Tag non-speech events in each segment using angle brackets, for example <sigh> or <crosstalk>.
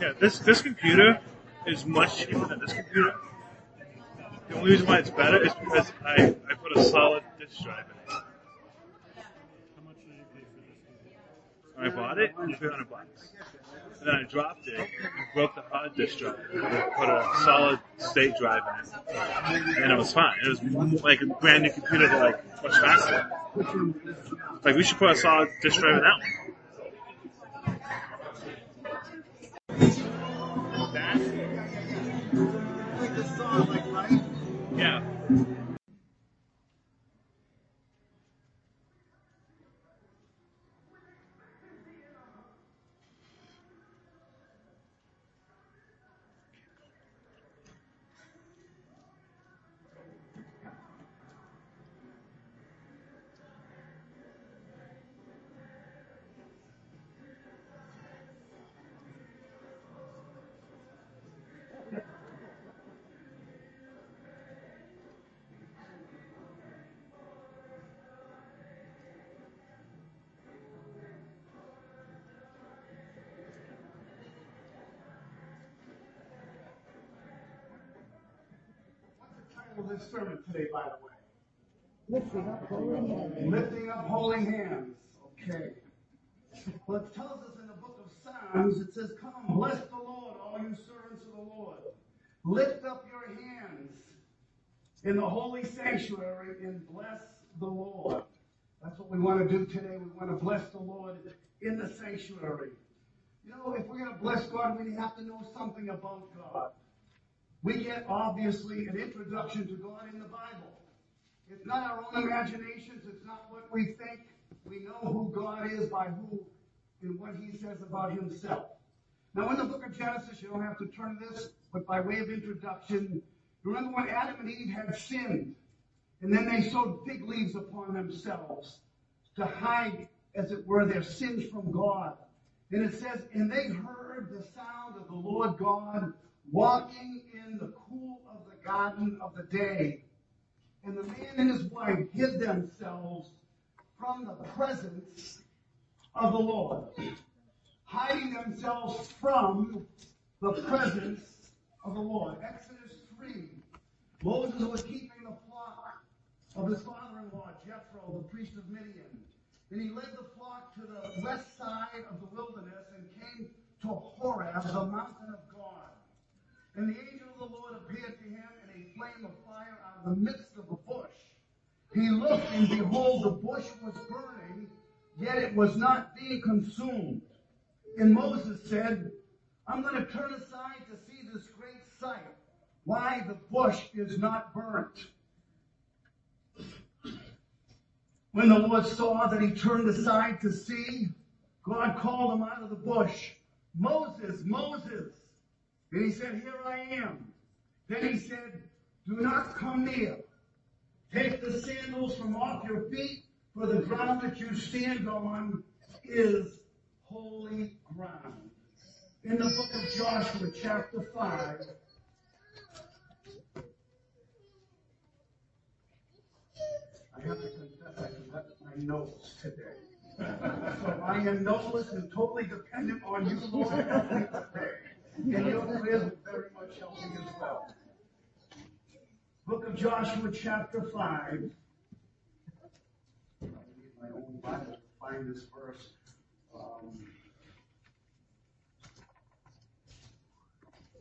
Yeah, this this computer is much cheaper than this computer. The only reason why it's better is because I, I put a solid disk drive in it. How much did you pay for this? When I bought it, was 300 bucks. And then I dropped it and broke the hard disk drive. And put a solid state drive in it. And it was fine. It was like a brand new computer, but like much faster. Like we should put a solid disk drive in that one. That? Yeah. This sermon today, by the way? Lifting up holy hands. Lifting up holy hands. Okay. Well, it tells us in the book of Psalms, it says, Come, bless the Lord, all you servants of the Lord. Lift up your hands in the holy sanctuary and bless the Lord. That's what we want to do today. We want to bless the Lord in the sanctuary. You know, if we're going to bless God, we have to know something about God. We get obviously an introduction to God in the Bible. It's not our own imaginations. It's not what we think. We know who God is by who and what He says about Himself. Now, in the book of Genesis, you don't have to turn this, but by way of introduction, remember when Adam and Eve had sinned, and then they sewed fig leaves upon themselves to hide, as it were, their sins from God. And it says, and they heard the sound of the Lord God walking in the cool of the garden of the day. And the man and his wife hid themselves from the presence of the Lord, hiding themselves from the presence of the Lord. Exodus 3. Moses was keeping the flock of his father-in-law, Jethro, the priest of Midian. And he led the flock to the west side of the wilderness and came to Horeb, the mountain of God. And the angel appeared to him in a flame of fire out of the midst of the bush. He looked, and behold, the bush was burning, yet it was not being consumed. And Moses said, I'm going to turn aside to see this great sight, why the bush is not burnt. When the Lord saw that he turned aside to see, God called him out of the bush, Moses, Moses. And he said, Here I am. Then he said, Do not come near. Take the sandals from off your feet, for the ground that you stand on is holy ground. In the book of Joshua, chapter 5, I have to confess, I forgot my notes today. So I am noteless and totally dependent on you, Lord. And your prayers very much help me as well. Book of Joshua, chapter 5. I need my own Bible to find this verse. Um,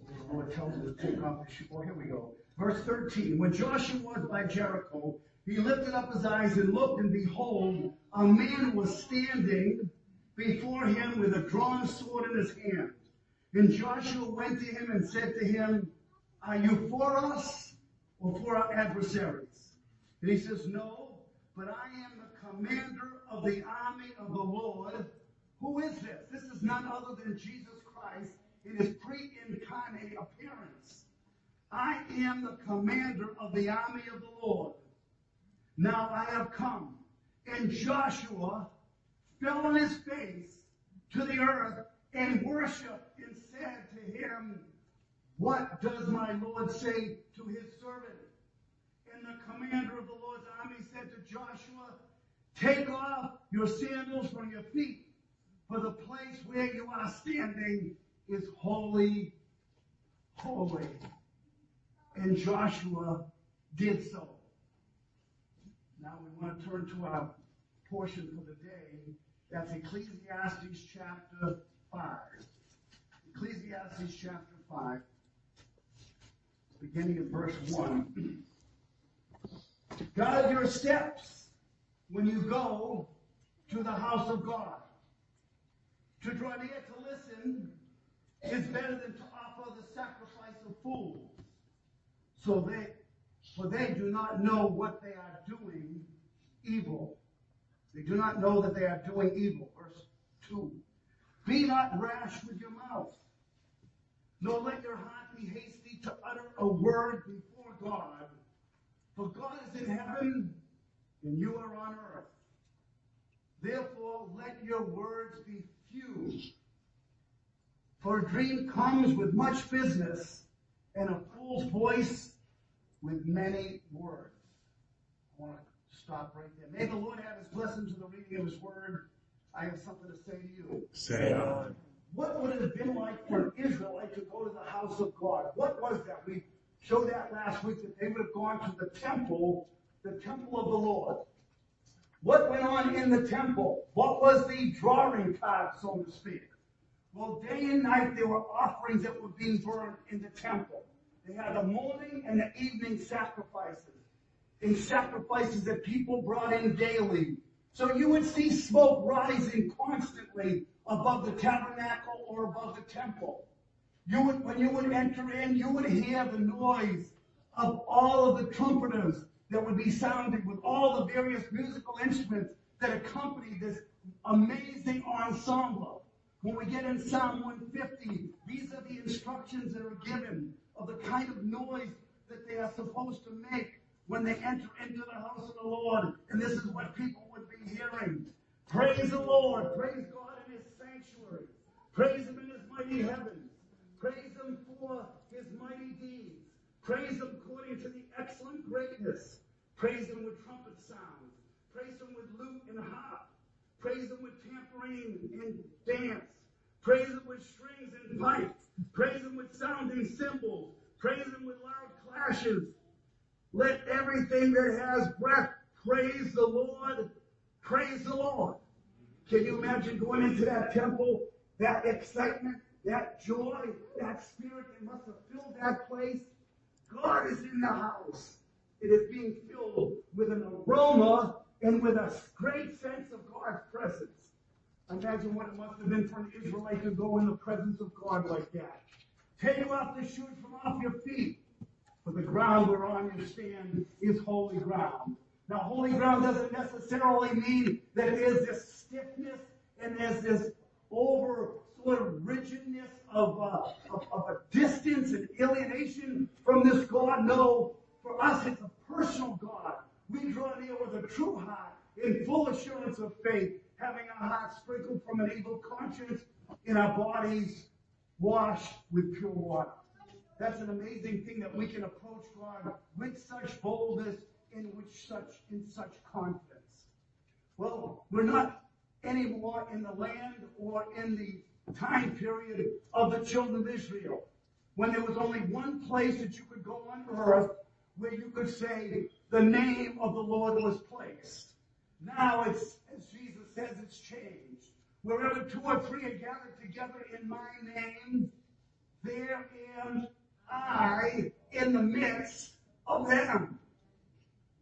the Lord tells me to take off the shoe. Oh, here we go. Verse 13. When Joshua was by Jericho, he lifted up his eyes and looked, and behold, a man was standing before him with a drawn sword in his hand. And Joshua went to him and said to him, Are you for us or for our adversaries? And he says, No, but I am the commander of the army of the Lord. Who is this? This is none other than Jesus Christ in his pre incarnate appearance. I am the commander of the army of the Lord. Now I have come And Joshua fell on his face to the earth and worshiped and said to him, What does my Lord say to his servant? And the commander of the Lord's army said to Joshua, Take off your sandals from your feet, for the place where you are standing is holy, holy. And Joshua did so. Now we want to turn to our portion for the day. That's Ecclesiastes chapter 5. Ecclesiastes chapter 5, beginning in verse 1. Guide your steps when you go to the house of God. To draw near to listen is better than to offer the sacrifice of fools. So they, for they do not know what they are doing evil. They do not know that they are doing evil. Verse 2. Be not rash with your mouth, nor let your heart be hasty to utter a word before God. For God is in heaven, and you are on earth. Therefore, let your words be few. For a dream comes with much business, and a fool's voice with many words. I want to stop right there. May the Lord have his blessing to the reading of his word. I have something to say to you. Say on. What would it have been like for an Israelite to go to the house of God? What was that? We showed that last week that they would have gone to the temple, the temple of the Lord. What went on in the temple? What was the drawing card, so to speak? Well, day and night there were offerings that were being burned in the temple. They had the morning and the evening sacrifices. And sacrifices that people brought in daily. So you would see smoke rising constantly above the tabernacle or above the temple. You would, when you would enter in, you would hear the noise of all of the trumpeters that would be sounding with all the various musical instruments that accompany this amazing ensemble. When we get in Psalm 150, these are the instructions that are given of the kind of noise that they are supposed to make when they enter into the house of the Lord. And this is what people would be hearing. Praise the Lord. Praise God in his sanctuary. Praise him in his mighty heavens. Praise him for his mighty deeds. Praise him according to the excellent greatness. Praise him with trumpet sounds. Praise him with lute and harp. Praise him with tambourine and dance. Praise him with strings and pipes. Praise him with sounding cymbals. Praise him with loud clashes. Let everything that has breath praise the Lord. Praise the Lord. Can you imagine going into that temple, that excitement, that joy, that spirit that must have filled that place? God is in the house. It is being filled with an aroma and with a great sense of God's presence. Imagine what it must have been for an Israelite to go in the presence of God like that. Take off the shoes from off your feet, for the ground whereon you stand is holy ground. Now, holy ground doesn't necessarily mean that there's this stiffness and there's this over sort of rigidness of, uh, of, of a distance and alienation from this God. No, for us it's a personal God. We draw near with a true heart in full assurance of faith, having our hearts sprinkled from an evil conscience in our bodies washed with pure water. That's an amazing thing that we can approach God with such boldness and which such in such confidence. Well, we're not anymore in the land or in the time period of the children of Israel, when there was only one place that you could go on earth where you could say the name of the Lord was placed. Now it's, as Jesus says, it's changed. Wherever two or three are gathered together in my name, there am I in the midst of them.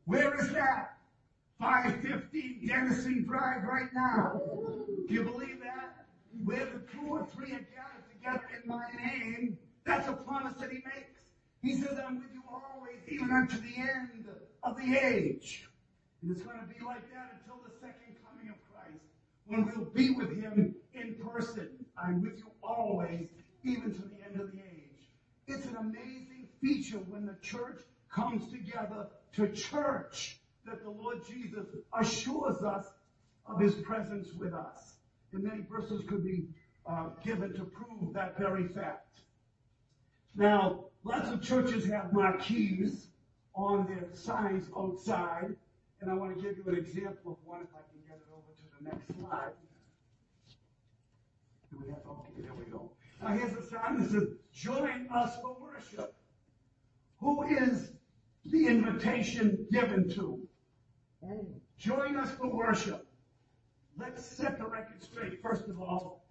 Where is that? 515 Denison Drive right now. Do you believe that? Where the two or three are gathered together in my name, that's a promise that he makes. He says, I'm with you always, even unto the end of the age. And it's going to be like that until the second coming of Christ, when we'll be with him in person. I'm with you always, even to the end of the age. It's an amazing feature when the church comes together to church that the Lord Jesus assures us of his presence with us. And many verses could be uh, given to prove that very fact. Now, lots of churches have marquees on their signs outside, and I want to give you an example of one if I can get it over to the next slide. Do we have, okay, there we go. Now here's a sign that says, join us for worship. Who is the invitation given to? Join us for worship. Let's set the record straight. First of all,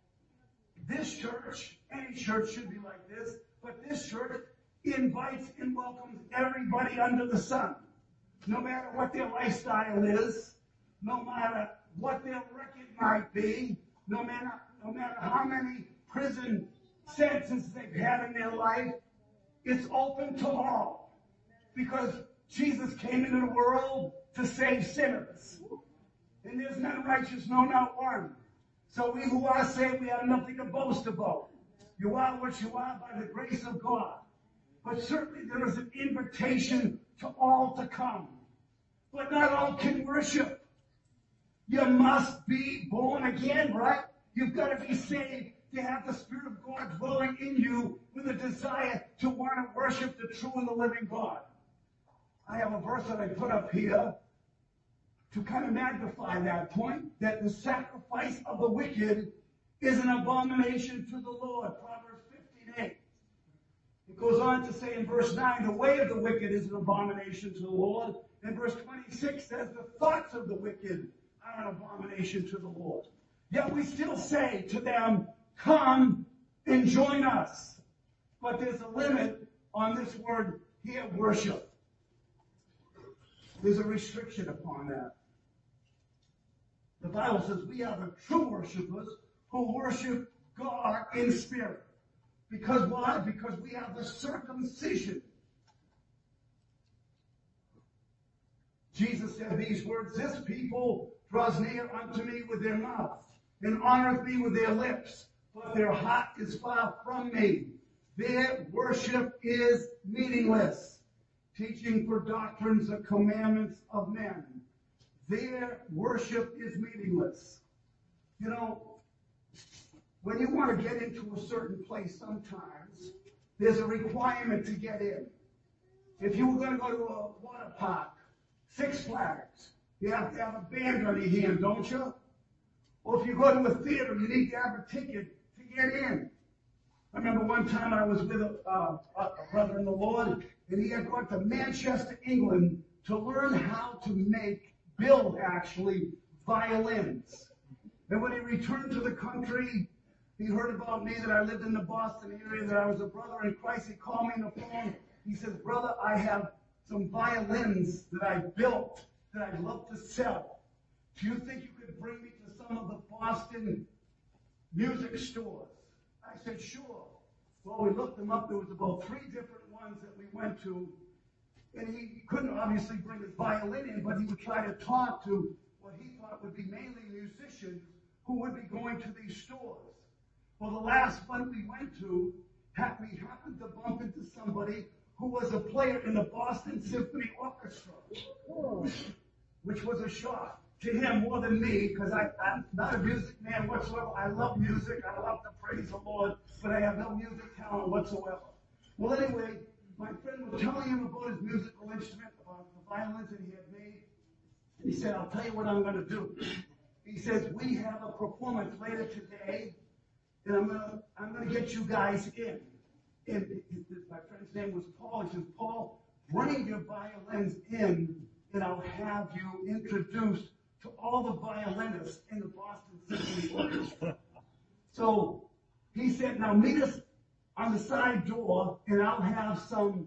this church, any church should be like this, but this church invites and welcomes everybody under the sun. No matter what their lifestyle is, no matter what their record might be, no matter, no matter how many prison sentences they've had in their life, it's open to all. Because Jesus came into the world to save sinners. And there's none righteous, no, not one. So we who are saved, we have nothing to boast about. You are what you are by the grace of God. But certainly there is an invitation to all to come. But not all can worship. You must be born again, right? You've got to be saved to have the Spirit of God dwelling in you with a desire to want to worship the true and the living God. I have a verse that I put up here to kind of magnify that point that the sacrifice of the wicked is an abomination to the Lord. Proverbs 15:8. It goes on to say in verse 9, the way of the wicked is an abomination to the Lord. And verse 26 says, the thoughts of the wicked are an abomination to the Lord. Yet we still say to them, come and join us. But there's a limit on this word here, worship. There's a restriction upon that. The Bible says we are the true worshipers who worship God in spirit. Because why? Because we have the circumcision. Jesus said these words, this people draws near unto me with their mouth and honoreth me with their lips, but their heart is far from me. Their worship is meaningless, teaching for doctrines the commandments of men. Their worship is meaningless. You know, when you want to get into a certain place, sometimes there's a requirement to get in. If you were going to go to a water park, Six Flags, you have to have a band on your hand, don't you? Or if you go to a theater, you need to have a ticket to get in. I remember one time I was with a, uh, a brother in the Lord, and he had gone to Manchester, England, to learn how to make, build actually, violins. And when he returned to the country, he heard about me that I lived in the Boston area, that I was a brother in Christ. He called me on the phone. He says, Brother, I have some violins that I built that I'd love to sell. Do you think you could bring me to some of the Boston music stores? I said, sure. Well, we looked them up. There was about three different ones that we went to. And he couldn't obviously bring his violin in, but he would try to talk to what he thought would be mainly musicians who would be going to these stores. Well, the last one we went to, we happened to bump into somebody who was a player in the Boston Symphony Orchestra, which was a shock to him more than me, because I'm not a music man whatsoever. I love music. I love to praise the Lord, but I have no music talent whatsoever. Well, anyway, my friend was telling him about his musical instrument, about the violins that he had made. And he said, I'll tell you what I'm going to do. He says, we have a performance later today, and I'm going to, I'm going to get you guys in. And my friend's name was Paul. He says, Paul, bring your violins in, and I'll have you introduced all the violinists in the Boston Symphony Orchestra. So he said, now meet us on the side door, and I'll have some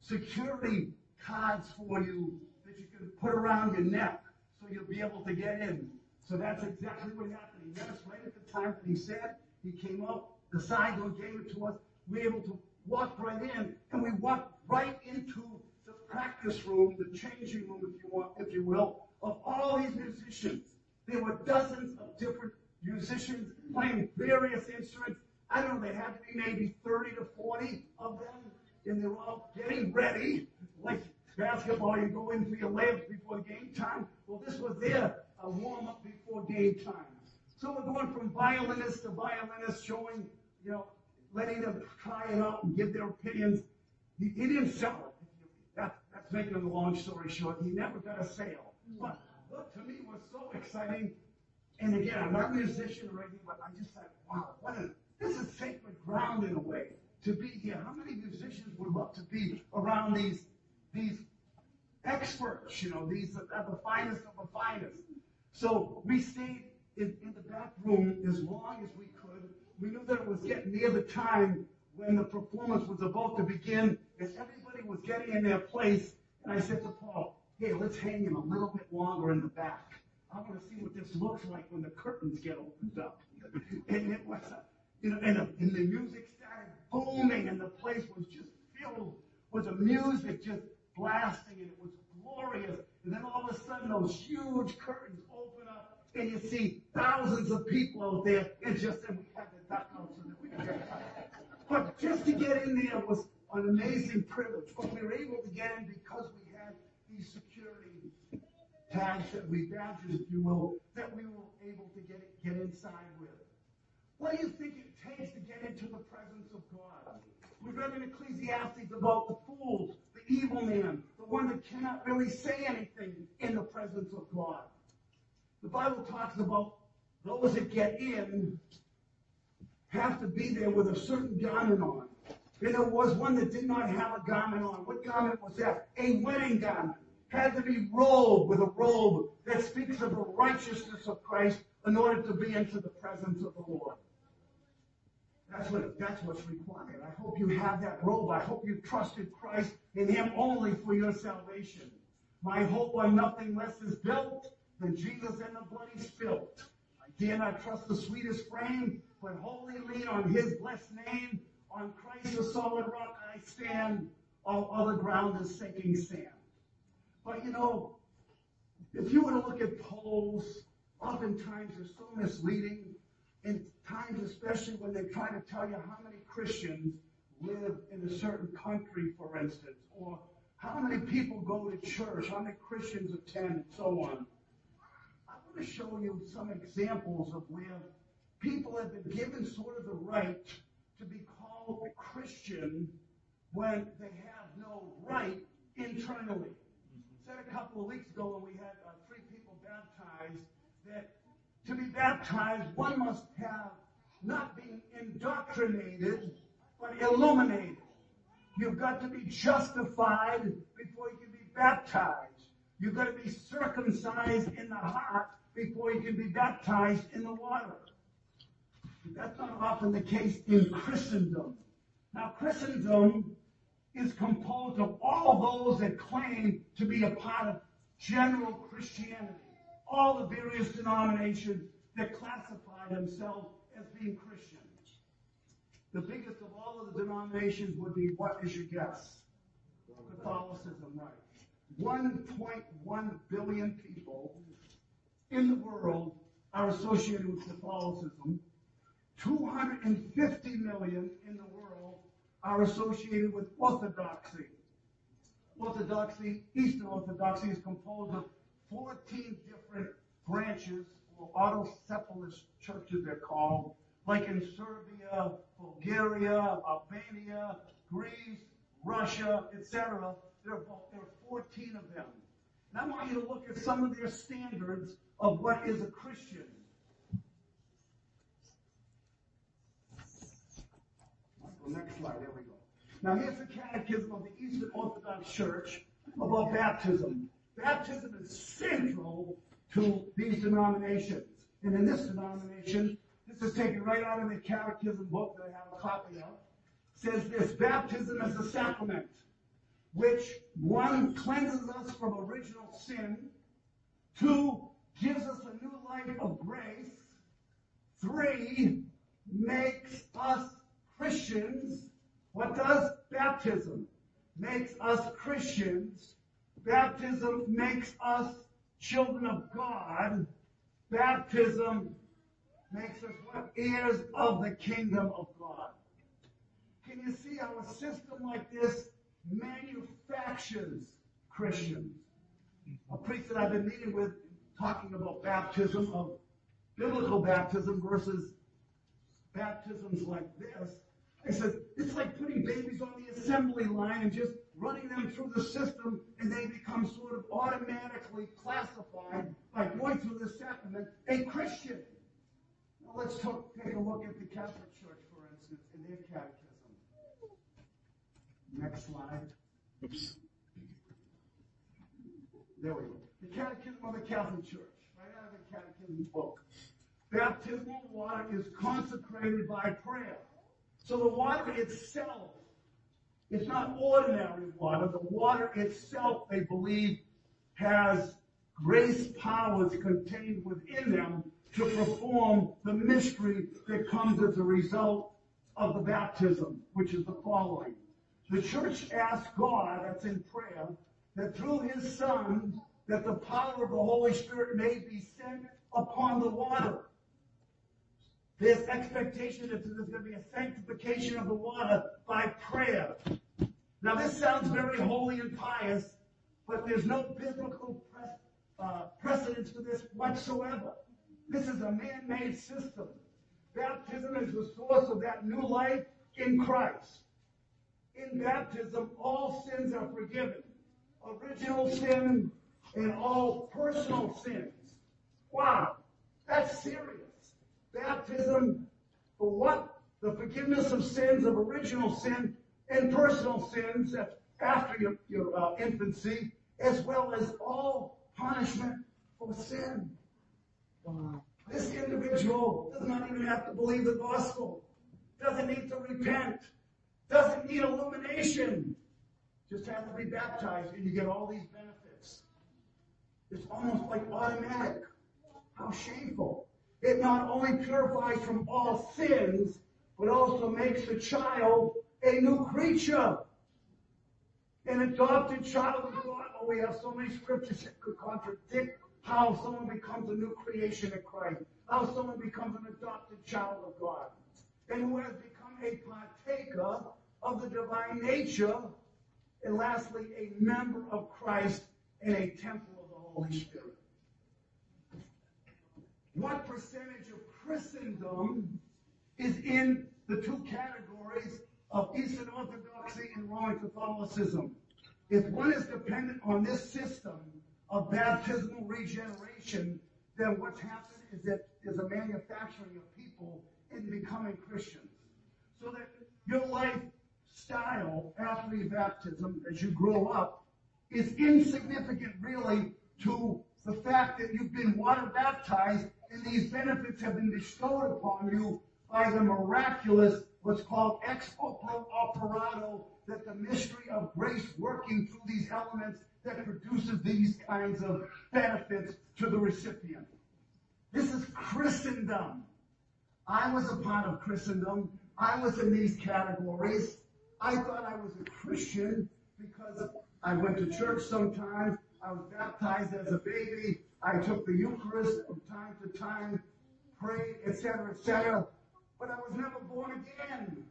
security cards for you that you can put around your neck so you'll be able to get in. So that's exactly what happened. He met us right at the time that he said. He came up, the side door gave it to us. We were able to walk right in, and we walked right into the practice room, the changing room, if you want, if you will, of all these musicians. There were dozens of different musicians playing various instruments. I don't know, there had to be maybe 30 to 40 of them, and they were all getting ready, like basketball, you go in for your layups before game time. Well, this was their uh, warm up before game time. So we're going from violinist to violinist, showing, you know, letting them try it out and give their opinions. He, he didn't sell it. That, that's making a long story short. He never got a sale. But what to me was so exciting. And again, I'm not a musician or anything, but I just thought, wow, what a, this is sacred ground in a way to be here. How many musicians would love to be around these, these experts, you know, these are the finest of the finest. So we stayed in, in the back room as long as we could. We knew that it was getting near the time when the performance was about to begin, and everybody was getting in their place. And I said to Paul, hey, let's hang him a little bit longer in the back. I want to see what this looks like when the curtains get opened up. And it was, uh, you know, and, the- and the music started booming, and the place was just filled with the music just blasting, and it was glorious. And then all of a sudden, those huge curtains open up, and you see thousands of people out there. And just then, we had to duck out so that we could get. But just to get in there was an amazing privilege. But we were able to get in because we these security tags that we badges, if you will, that we were able to get get inside with. What do you think it takes to get into the presence of God? We read in Ecclesiastes about the fools, the evil man, the one that cannot really say anything in the presence of God. The Bible talks about those that get in have to be there with a certain garment on. And there was one that did not have a garment on. What garment was that? A wedding garment. Had to be robed with a robe that speaks of the righteousness of Christ in order to be into the presence of the Lord. That's what that's what's required. I hope you have that robe. I hope you trusted Christ in Him only for your salvation. My hope on nothing less is built than Jesus and the blood He spilt. I dare not trust the sweetest frame, but wholly lean on His blessed name. On Christ the solid rock I stand. All other ground is sinking sand. But you know, if you were to look at polls, oftentimes they're so misleading. In times, especially when they try to tell you how many Christians live in a certain country, for instance, or how many people go to church, how many Christians attend, and so on. I want to show you some examples of where people have been given sort of the right to be called a Christian when they have no right internally. Said a couple of weeks ago when we had uh, three people baptized that to be baptized, one must have not been indoctrinated, but illuminated. You've got to be justified before you can be baptized. You've got to be circumcised in the heart before you can be baptized in the water. That's not often the case in Christendom. Now, Christendom is composed of all those that claim to be a part of general Christianity. All the various denominations that classify themselves as being Christians. The biggest of all of the denominations would be, what is your guess? Catholicism, right. 1.1 billion people in the world are associated with Catholicism. 250 million in the world are associated with Orthodoxy. Orthodoxy, Eastern Orthodoxy, is composed of 14 different branches, or autocephalous churches they're called, like in Serbia, Bulgaria, Albania, Greece, Russia, etc. There are, about- there are 14 of them. And I want you to look at some of their standards of what is a Christian. Michael, next slide, there we go. Now here's the catechism of the Eastern Orthodox Church about baptism. Baptism is central to these denominations. And in this denomination, this is taken right out of the catechism book that I have a copy of, says this, baptism is a sacrament which one cleanses us from original sin, two gives us a new life of grace, three makes us Christians. What does baptism? Makes us Christians. Baptism makes us children of God. Baptism makes us what? Heirs of the kingdom of God. Can you see how a system like this manufactures Christians. A priest that I've been meeting with talking about baptism of biblical baptism versus baptisms like this. I said, it's like putting babies on the assembly line and just running them through the system and they become sort of automatically classified by going through the sacrament a Christian. Now let's talk, take a look at the Catholic Church, for instance, in their catechism. Next slide. Oops. There we go. The Catechism of the Catholic Church, right out of the Catechism book. Baptismal water is consecrated by prayer. So the water itself is not ordinary water. The water itself, they believe, has grace powers contained within them to perform the mystery that comes as a result of the baptism, which is the following. The church asks God, that's in prayer, that through his son, that the power of the Holy Spirit may be sent upon the water. There's expectation that there's going to be a sanctification of the water by prayer. Now this sounds very holy and pious, but there's no biblical pres- uh, precedence for this whatsoever. This is a man-made system. Baptism is the source of that new life in Christ. In baptism, all sins are forgiven. Original sin and all personal sins. Wow, that's serious. Baptism for what? The forgiveness of sins, of original sin and personal sins after your, your uh, infancy, as well as all punishment for sin. Wow. This individual does not even have to believe the gospel, doesn't need to repent, doesn't need illumination, just has to be baptized and you get all these benefits. It's almost like automatic. How shameful. It not only purifies from all sins, but also makes the child a new creature. An adopted child of God. Oh, we have so many scriptures that could contradict how someone becomes a new creation in Christ, how someone becomes an adopted child of God, and who has become a partaker of the divine nature, and lastly, a member of Christ and a temple of the Holy Spirit. What percentage of Christendom is in the two categories of Eastern Orthodoxy and Roman Catholicism? If one is dependent on this system of baptismal regeneration, then what's happened is that there's a manufacturing of people in becoming Christians. So that your lifestyle after baptism, as you grow up, is insignificant really to the fact that you've been water baptized and these benefits have been bestowed upon you by the miraculous, what's called ex operato, that the mystery of grace working through these elements that produces these kinds of benefits to the recipient. This is Christendom. I was a part of Christendom. I was in these categories. I thought I was a Christian because I went to church sometimes. I was baptized as a baby. I took the Eucharist from time to time, prayed, etc., etc. But I was never born again.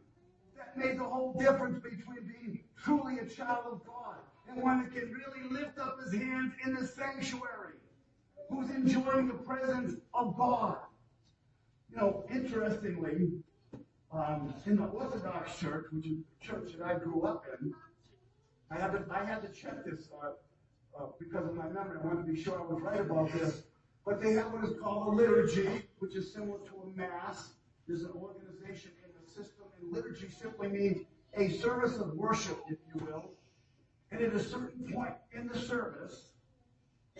That made the whole difference between being truly a child of God and one that can really lift up his hands in the sanctuary, who's enjoying the presence of God. You know, interestingly, um, in the Orthodox Church, which is the church that I grew up in, I had to, I had to check this uh, uh, because of my memory. I wanted to be sure I was right about this. But they have what is called a liturgy, which is similar to a mass. There's an organization in the system, and liturgy simply means a service of worship, if you will. And at a certain point in the service,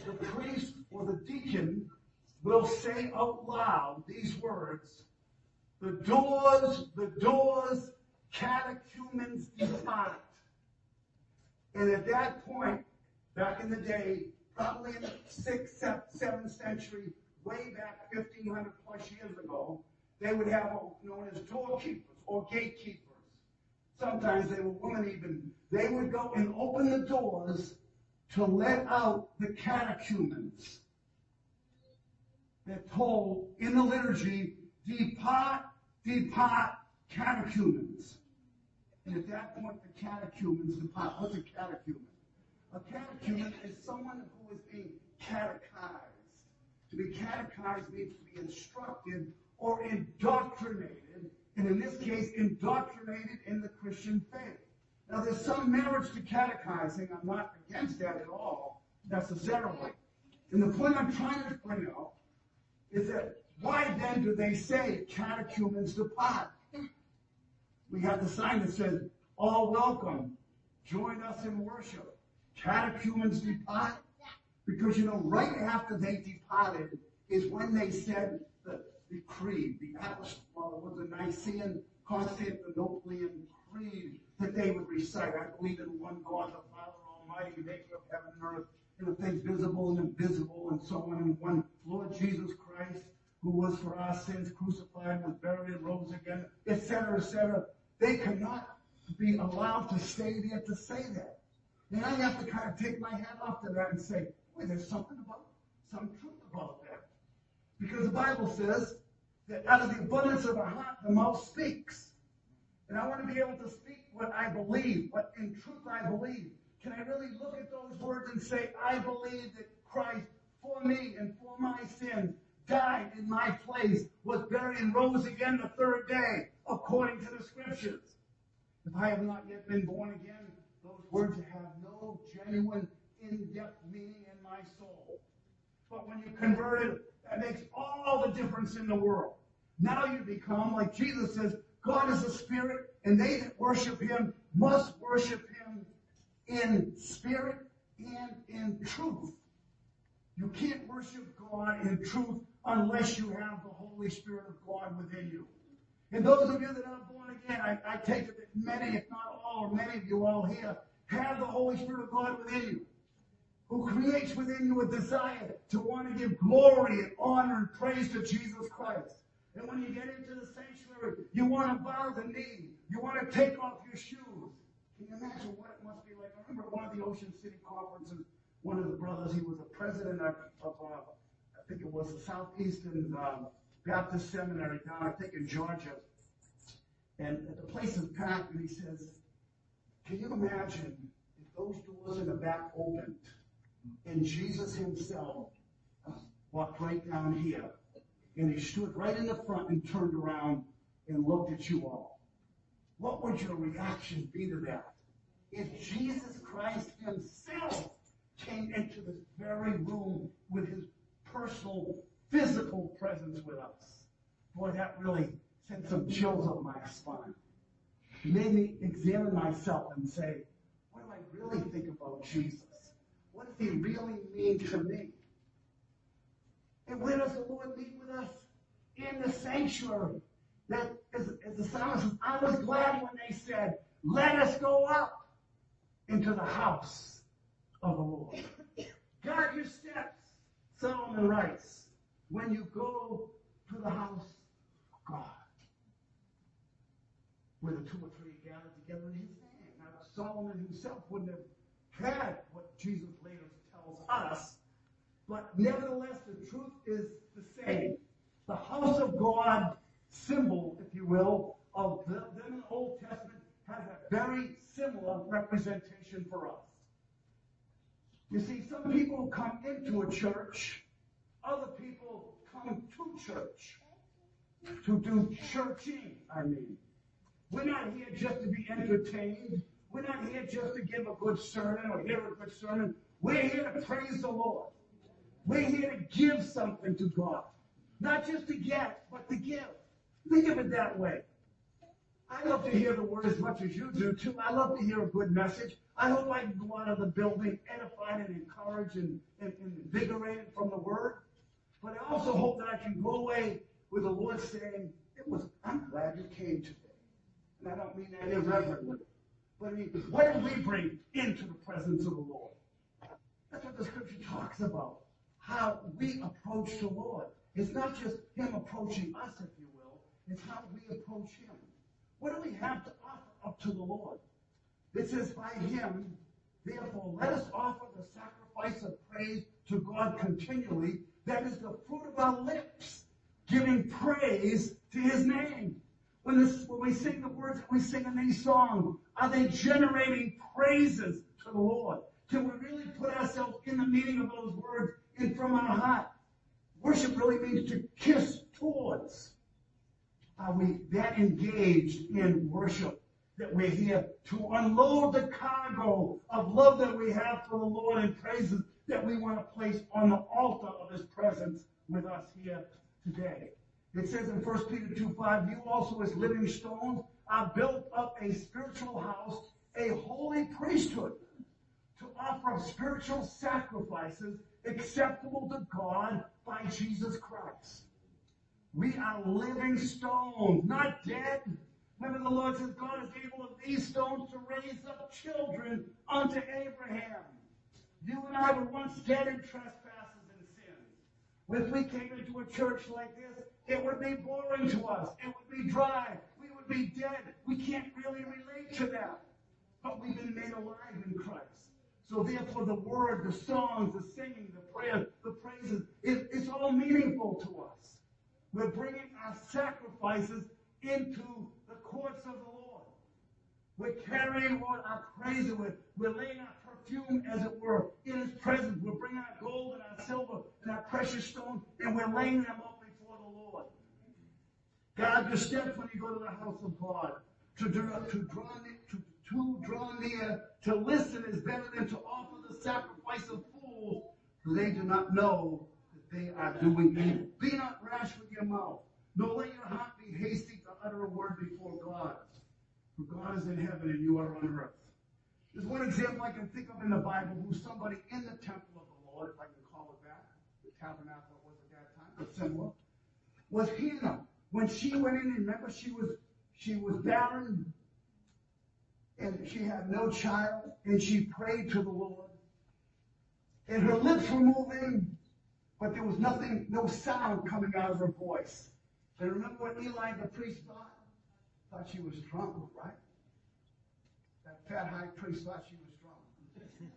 the priest or the deacon will say out loud these words The doors, the doors, catechumens depart. And at that point, back in the day, probably in the sixth, seventh century, way back 1500 plus years ago, they would have what was known as doorkeepers or gatekeepers. Sometimes they were women even. They would go and open the doors to let out the catechumens. They're told in the liturgy, depart, depart, catechumens. And at that point, the catechumens depart. What's a catechumen? A catechumen is someone who is being catechized. To be catechized means to be instructed or indoctrinated, and in this case, indoctrinated in the Christian faith. Now, there's some merits to catechizing. I'm not against that at all, necessarily. And the point I'm trying to bring out is that why then do they say catechumens depart? We have the sign that says, all welcome, join us in worship. Catechumens depart. Because you know, right after they departed is when they said the, the creed, the apostolic, was the Nicene Constantinopolitan creed that they would recite. I believe in one God, the Father Almighty, maker of heaven and earth, and the things visible and invisible, and so on, and one Lord Jesus Christ, who was for our sins crucified, was buried, rose again, etc., etc. They cannot be allowed to stay there to say that. And I have to kind of take my hat off to that and say, wait, there's something about, some truth about that. Because the Bible says that out of the abundance of the heart, the mouth speaks. And I want to be able to speak what I believe, what in truth I believe. Can I really look at those words and say, I believe that Christ for me and for my sins died in my place, was buried and rose again the third day, according to the scriptures. If I have not yet been born again, words have no genuine, in-depth meaning in my soul. But when you convert it, that makes all the difference in the world. Now you become, like Jesus says, God is a spirit, and they that worship him must worship him in spirit and in truth. You can't worship God in truth unless you have the Holy Spirit of God within you. And those of you that are born again, I, I take it that many, if not all, or many of you all here, have the Holy Spirit of God within you, who creates within you a desire to want to give glory and honor and praise to Jesus Christ. And when you get into the sanctuary, you want to bow the knee. You want to take off your shoes. Can you imagine what it must be like? I remember one of the Ocean City conferences, one of the brothers, he was a president of, of uh, I think it was the Southeastern um, Baptist Seminary down, I think in Georgia. And the place is packed, and he says, Can you imagine if those doors in the back opened and Jesus himself walked right down here and he stood right in the front and turned around and looked at you all? What would your reaction be to that? If Jesus Christ himself came into this very room with his personal, physical presence with us. Boy, that really sent some chills up my spine. Made me examine myself and say, what do I really think about Jesus? What does he really mean to me? And where does the Lord meet with us? In the sanctuary. That, as the psalmist says, I was glad when they said, let us go up into the house of the Lord. Guard your steps, Solomon writes, when you go to the house of God. Where the two or three gathered together in his name. Now, Solomon himself wouldn't have had what Jesus later tells us, but nevertheless, the truth is the same. The house of God symbol, if you will, of the, them in the Old Testament has a very similar representation for us. You see, some people come into a church, other people come to church to do churching, I mean. We're not here just to be entertained. We're not here just to give a good sermon or hear a good sermon. We're here to praise the Lord. We're here to give something to God. Not just to get, but to give. Think of it that way. I love to hear the word as much as you do, too. I love to hear a good message. I hope I can go out of the building edified and encouraged and, and, and invigorated from the word. But I also hope that I can go away with the Lord saying, it was, I'm glad you came today. And I don't mean that irreverently. But I mean, what do we bring into the presence of the Lord? That's what the scripture talks about. How we approach the Lord. It's not just Him approaching us, if you will. It's how we approach Him. What do we have to offer up to the Lord? It says, by Him, therefore, let us offer the sacrifice of praise to God continually. That is the fruit of our lips, giving praise to His name. When, this, when we sing the words that we sing in these songs, are they generating praises to the Lord? Can we really put ourselves in the meaning of those words and from our heart. Worship really means to kiss towards. Are we that engaged in worship that we're here to unload the cargo of love that we have for the Lord and praises that we want to place on the altar of His presence with us here today? It says in 1 Peter 2 5, you also as living stones are built up a spiritual house, a holy priesthood, to offer up spiritual sacrifices acceptable to God by Jesus Christ. We are living stones, not dead. Remember the Lord says God is able of these stones to raise up children unto Abraham. You and I were once dead in trespasses and sins. If we came into a church like this, it would be boring to us. It would be dry. We would be dead. We can't really relate to that. But we've been made alive in Christ. So therefore the word, the songs, the singing, the prayers, the praises, it, it's all meaningful to us. We're bringing our sacrifices into the courts of the Lord. We're carrying Lord our praise with. We're laying our perfume, as it were, in His presence. We're bringing our gold and our silver and our precious stones, and we're laying them up Lord. Guard your steps when you go to the house of God. To, draw, to draw near, to, to draw near, to listen is better than to offer the sacrifice of fools, they do not know that they are doing evil. Be not rash with your mouth, nor let your heart be hasty to utter a word before God. For God is in heaven and you are on earth. There's one example I can think of in the Bible who's somebody in the temple of the Lord, if I can call it that. The tabernacle was at that time, but similar. Was Hannah. When she went in, remember she was she was barren and she had no child, and she prayed to the Lord. And her lips were moving, but there was nothing, no sound coming out of her voice. And remember what Eli the priest thought? Thought she was drunk, right? That fat high priest thought she was drunk. <laughs>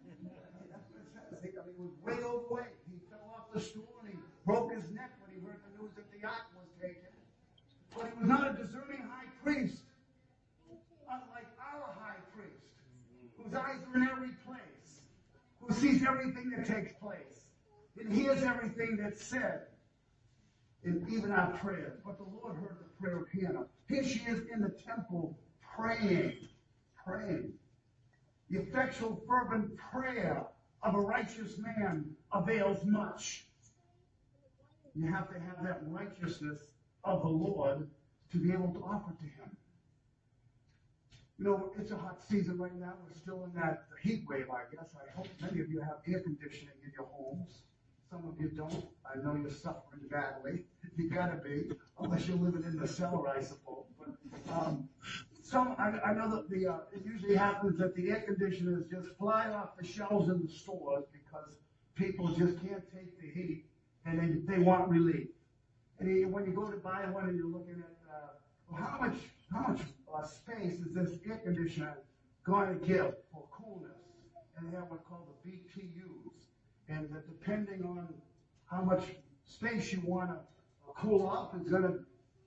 That's what it says. He, was way overweight. He fell off the stool and he broke his neck when he heard the news that the ark was taken. But he was not a discerning high priest, unlike our high priest, whose eyes are in every place, who sees everything that takes place, and hears everything that's said, and even our prayers. But the Lord heard the prayer of Hannah. Here she is in the temple praying, praying. The effectual, fervent prayer of a righteous man avails much. You have to have that righteousness of the Lord to be able to offer to Him. You know, it's a hot season right now. We're still in that heat wave, I guess. I hope many of you have air conditioning in your homes. Some of you don't. I know you're suffering badly. You gotta be, unless you're living in the cellar, I suppose. But um, some, I, I know that the uh, it usually happens that the air conditioners just fly off the shelves in the stores because people just can't take the heat and they they want relief. And when you go to buy one and you're looking at, uh, well, how much, how much uh, space is this air conditioner going to give for coolness? And they have what's called the BTUs. And that depending on how much space you want to cool off is going to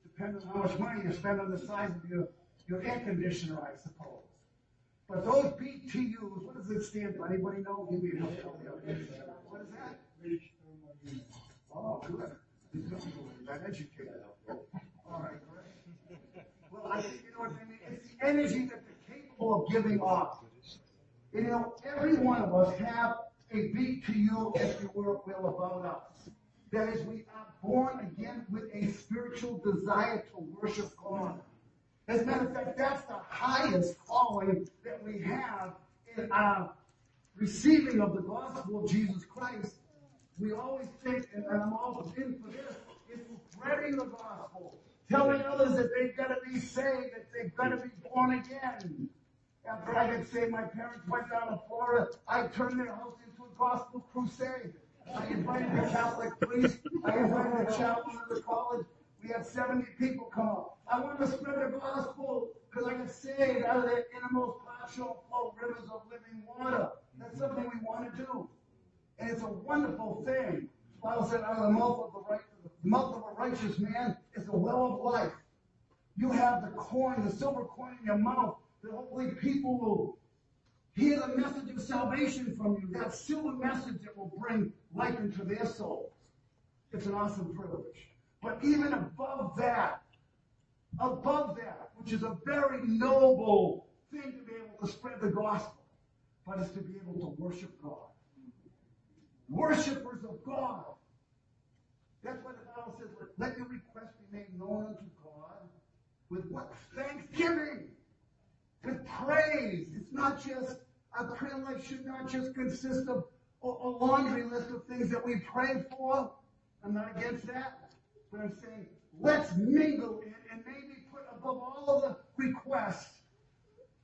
depend on how much money you spend on the size of your, your air conditioner, I suppose. But those BTUs, what does it stand for? Anybody know? Give me a help. What is that? Oh, good. Got educated. All right. Well, I you know what I mean. It's the energy that they're capable of giving off. You know, every one of us have a BTU, if you will, will about us. That is, we are born again with a spiritual desire to worship God. As a matter of fact, that's the highest calling that we have in our receiving of the gospel of Jesus Christ. We always think, and I'm always in for this, is spreading the gospel, telling others that they've got to be saved, that they've got to be born again. After I got saved, my parents went down to Florida. I turned their house into a gospel crusade. I invited the Catholic priest. I invited the chaplain of the college. We had 70 people come up. I want to spread the gospel because I got saved out of the innermost part shall flow rivers of living water. That's something we want to do. And it's a wonderful thing. The Bible said, out of the mouth of the right, the mouth of a righteous man is the well of life. You have the coin, the silver coin in your mouth, that hopefully people will hear the message of salvation from you, that silver message that will bring life into their souls. It's an awesome privilege. But even above that, above that, which is a very noble thing to be able to spread the gospel, but is to be able to worship God. Worshippers of God. That's why the Bible says, let your request be made known unto God with what? Thanksgiving. With praise. It's not just, our prayer life should not just consist of a, a laundry list of things that we pray for. I'm not against that. But I'm saying, let's mingle in and maybe put above all of the requests.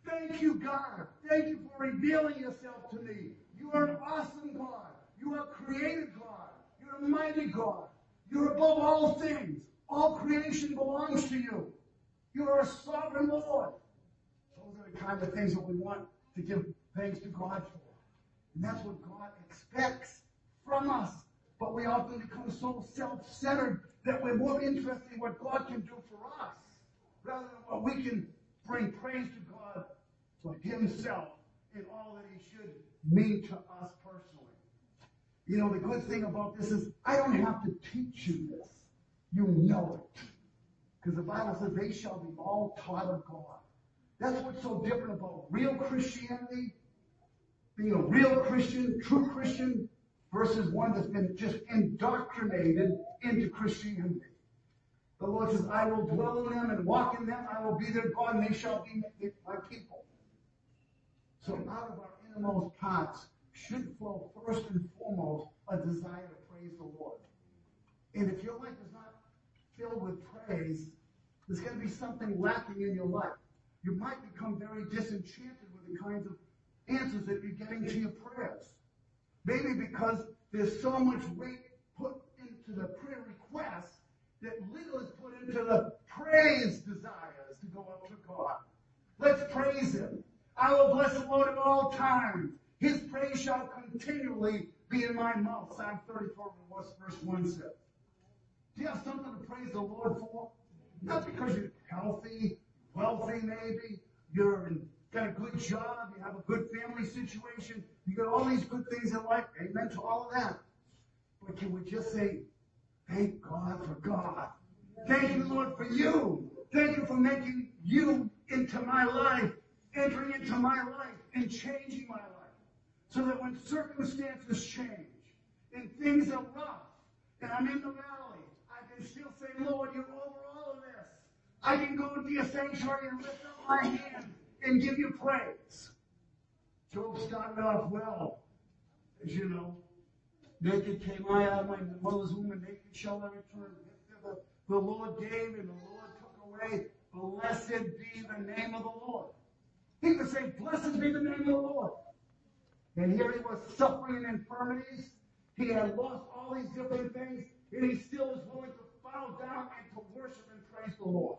Thank you, God. Thank you for revealing yourself to me. You are an awesome God. You are created God. You're a mighty God. You're above all things. All creation belongs to you. You are a sovereign Lord. Those are the kind of things that we want to give thanks to God for. And that's what God expects from us. But we often become so self-centered that we're more interested in what God can do for us rather than what we can bring praise to God for Himself in all that He should mean to us personally. You know, the good thing about this is I don't have to teach you this. You know it. Because the Bible says they shall be all taught of God. That's what's so different about real Christianity, being a real Christian, true Christian, versus one that's been just indoctrinated into Christianity. The Lord says, I will dwell in them and walk in them. I will be their God and they shall be my people. So out of our innermost parts should flow first and foremost a desire to praise the Lord. And if your life is not filled with praise, there's going to be something lacking in your life. You might become very disenchanted with the kinds of answers that you're getting to your prayers. Maybe because there's so much weight put into the prayer request that little is put into the praise desires to go up to God. Let's praise Him. I will bless the Lord at all times. His praise shall continually be in my mouth. Psalm 34, verse 1 says. Do you have something to praise the Lord for? Not because you're healthy, wealthy maybe, you're in, got a good job, you have a good family situation, you got all these good things in life. Amen to all of that. But can we just say, thank God for God. Thank you, Lord, for you. Thank you for making you into my life, entering into my life and changing my life. So that when circumstances change and things are rough and I'm in the valley, I can still say, Lord, you're over all of this. I can go into your sanctuary and lift up my hand and give you praise. Job started off well, as you know. Naked came I out of my mother's womb, and naked shall I return. The, the Lord gave, and the Lord took away. Blessed be the name of the Lord. He could say, Blessed be the name of the Lord. And here he was suffering infirmities. He had lost all these different things, and he still was willing to bow down and to worship and praise the Lord.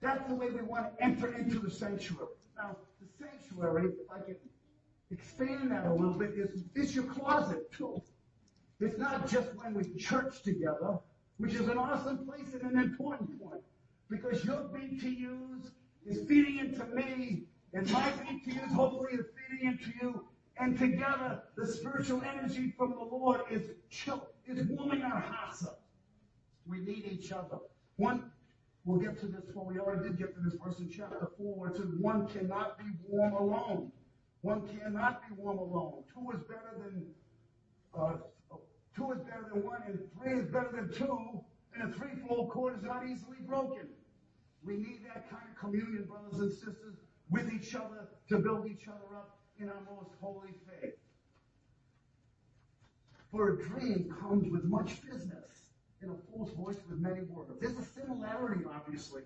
That's the way we want to enter into the sanctuary. Now, the sanctuary, if I can expand that a little bit, is it's your closet too. It's not just when we church together, which is an awesome place and an important point. Because your BTUs is feeding into me, and my BTUs hopefully is feeding into you. And together, the spiritual energy from the Lord is chill, is warming our hearts up. We need each other. One, we'll get to this one. We already did get to this verse in chapter 4 where it says, One cannot be warm alone. One cannot be warm alone. Two is better than uh, two is better than one, and three is better than two, and a threefold cord is not easily broken. We need that kind of communion, brothers and sisters, with each other to build each other up in our most holy faith. For a dream comes with much business, and a fool's voice with many words. There's a similarity, obviously.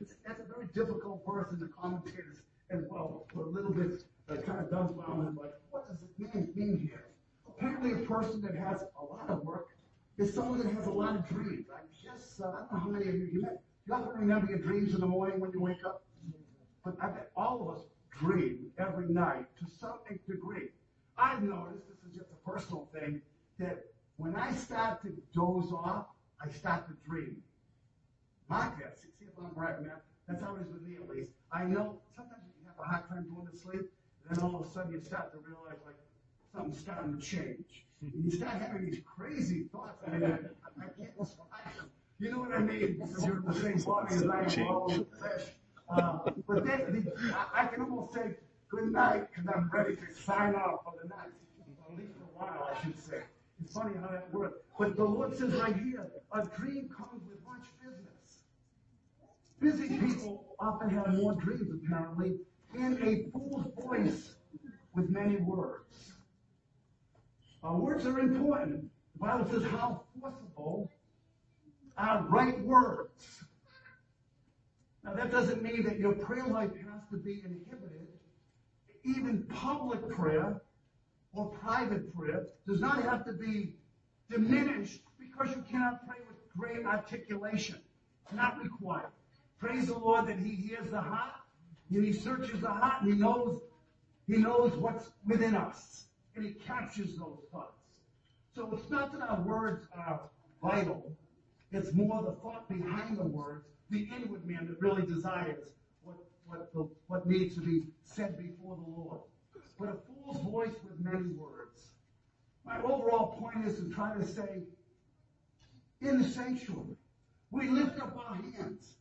It's, that's a very difficult verse, and the commentators as well were a little bit uh, kind of dumbfounded, like, what does it mean, mean here? Apparently, a person that has a lot of work is someone that has a lot of dreams. I just, uh, I don't know how many of you, you, met, you often remember your dreams in the morning when you wake up? But I bet all of us dream every night to some degree. I've noticed, this is just a personal thing, that when I start to doze off, I start to dream. Mark that. See if I'm right, man. That's how it is with me, at least. I know sometimes you have a hard time going to sleep. And then all of a sudden you start to realize like something's starting to change. And you start having these crazy thoughts. I, mean, I, I can't describe them. You know what I mean? Because you're in the same body as I am, all in the flesh. Uh, but then the, I, I can almost say good night because I'm ready to sign off for the night. At least for a while, I should say. It's funny how that works. But the Lord says right here, a dream comes with much business. Busy people often have more dreams, apparently, and a fool's voice with many words. Our words are important. The Bible says how forcible are right words. Now that doesn't mean that your prayer life has to be inhibited. Even public prayer or private prayer does not have to be diminished because you cannot pray with great articulation. Not required. Praise the Lord that He hears the heart and He searches the heart and He knows He knows what's within us and He captures those thoughts. So it's not that our words are vital. It's more the thought behind the words, the inward man that really desires what, what, the, what needs to be said before the Lord. But a fool's voice with many words. My overall point is to try to say, in the sanctuary, we lift up our hands.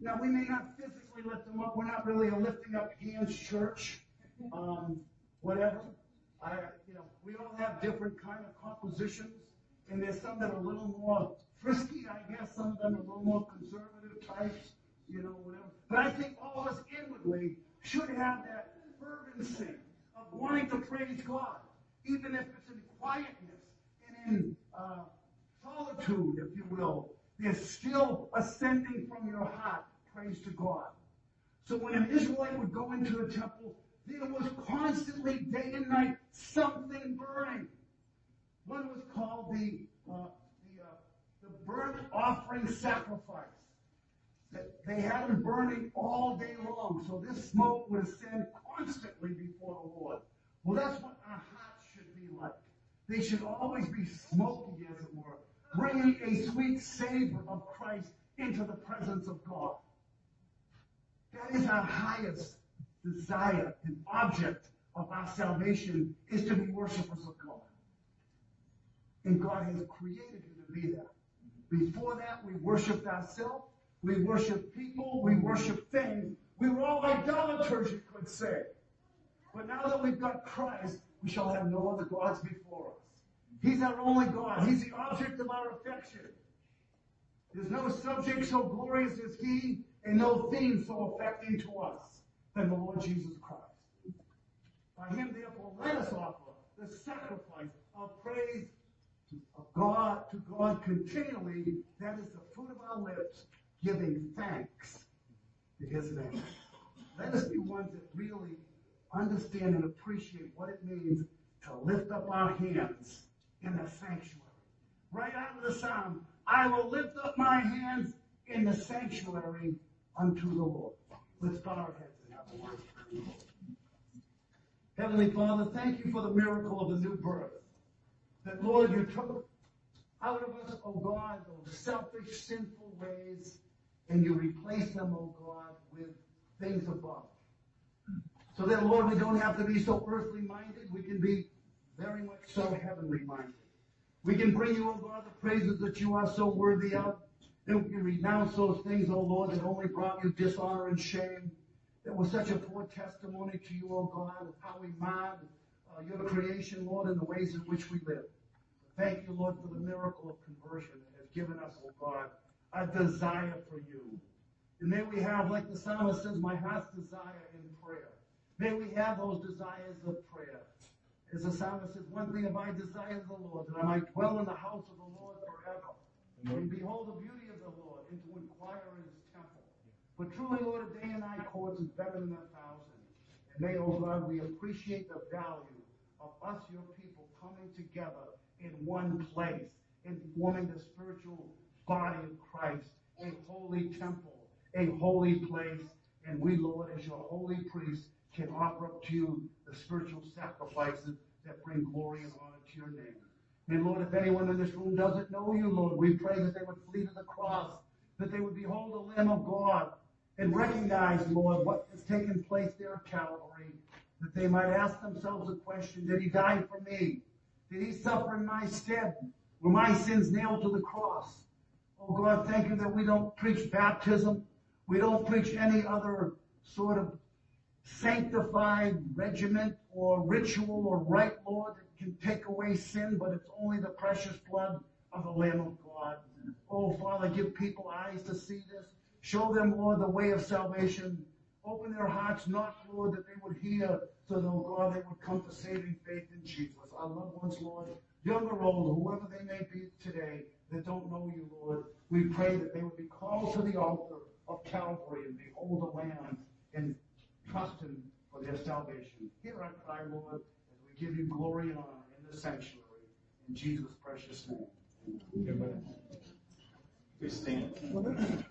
Now, we may not physically lift them up. We're not really a lifting up hands church, um, whatever. I, you know, we all have different kind of compositions, and there's some that are a little more frisky, I guess. Some of them are a little more conservative you know, whatever. But I think all of us inwardly should have that fervency of wanting to praise God, even if it's in quietness and in uh, solitude, if you will. There's still ascending from your heart praise to God. So when an Israelite would go into the temple, there was constantly, day and night, something burning. One was called the uh, the, uh, the burnt offering sacrifice. They had them burning all day long, so this smoke would ascend constantly before the Lord. Well, that's what our hearts should be like. They should always be smoky, as it were, bringing a sweet savor of Christ into the presence of God. That is our highest desire and object of our salvation is to be worshipers of God. And God has created you to be that. Before that, we worshiped ourselves, we worship people, we worship things. We were all idolaters, you could say. But now that we've got Christ, we shall have no other gods before us. He's our only God. He's the object of our affection. There's no subject so glorious as He, and no theme so affecting to us than the Lord Jesus Christ. By Him, therefore, let us offer the sacrifice of praise of God to God continually. That is the fruit of our lips, giving thanks to His name. Let us be ones that really understand and appreciate what it means to lift up our hands in the sanctuary. Right out of the psalm, I will lift up my hands in the sanctuary unto the Lord. Let's bow our heads and have a word. Heavenly Father, thank you for the miracle of the new birth. That, Lord, you took out of us, oh God, those selfish, sinful ways, and you replace them, oh God, with things above. So that, Lord, we don't have to be so earthly minded. We can be very much so heavenly minded. We can bring you, oh God, the praises that you are so worthy of. And we can renounce those things, oh Lord, that only brought you dishonor and shame. That was such a poor testimony to you, oh God, of how we marred uh, your creation, Lord, and the ways in which we live. Thank you, Lord, for the miracle of conversion that has given us, oh God, a desire for you. And may we have, like the psalmist says, my heart's desire in prayer. May we have those desires of prayer. As the psalmist says, one thing have I desired the Lord, that I might dwell in the house of the Lord forever. And behold the beauty of the Lord, and to inquire in his temple. For truly, Lord, a day in thy courts is better than a thousand. And may, O God, we appreciate the value of us, your people, coming together in one place and forming the spiritual body of Christ, a holy temple, a holy place. And we, Lord, as your holy priests, can offer up to you the spiritual sacrifices that bring glory and honor to your name. And Lord, if anyone in this room doesn't know you, Lord, we pray that they would flee to the cross, that they would behold the Lamb of God and recognize, Lord, what has taken place there at Calvary, that they might ask themselves a question, did he die for me? Did he suffer in my stead? Were my sins nailed to the cross? Oh God, thank you that we don't preach baptism. We don't preach any other sort of sanctified regiment or ritual or rite, Lord, that can take away sin, but it's only the precious blood of the Lamb of God. Oh Father, give people eyes to see this. Show them, Lord, the way of salvation. Open their hearts, not, Lord, that they would hear, so that, oh God, they would come to saving faith in Jesus. Our loved ones, Lord, young or old, whoever they may be today, that don't know you, Lord, we pray that they would be called to the altar of Calvary and behold the Lamb and trust Him for their salvation. Hear our cry, Lord, as we give you glory and honor in the sanctuary. In Jesus' precious name. Amen. Please stand.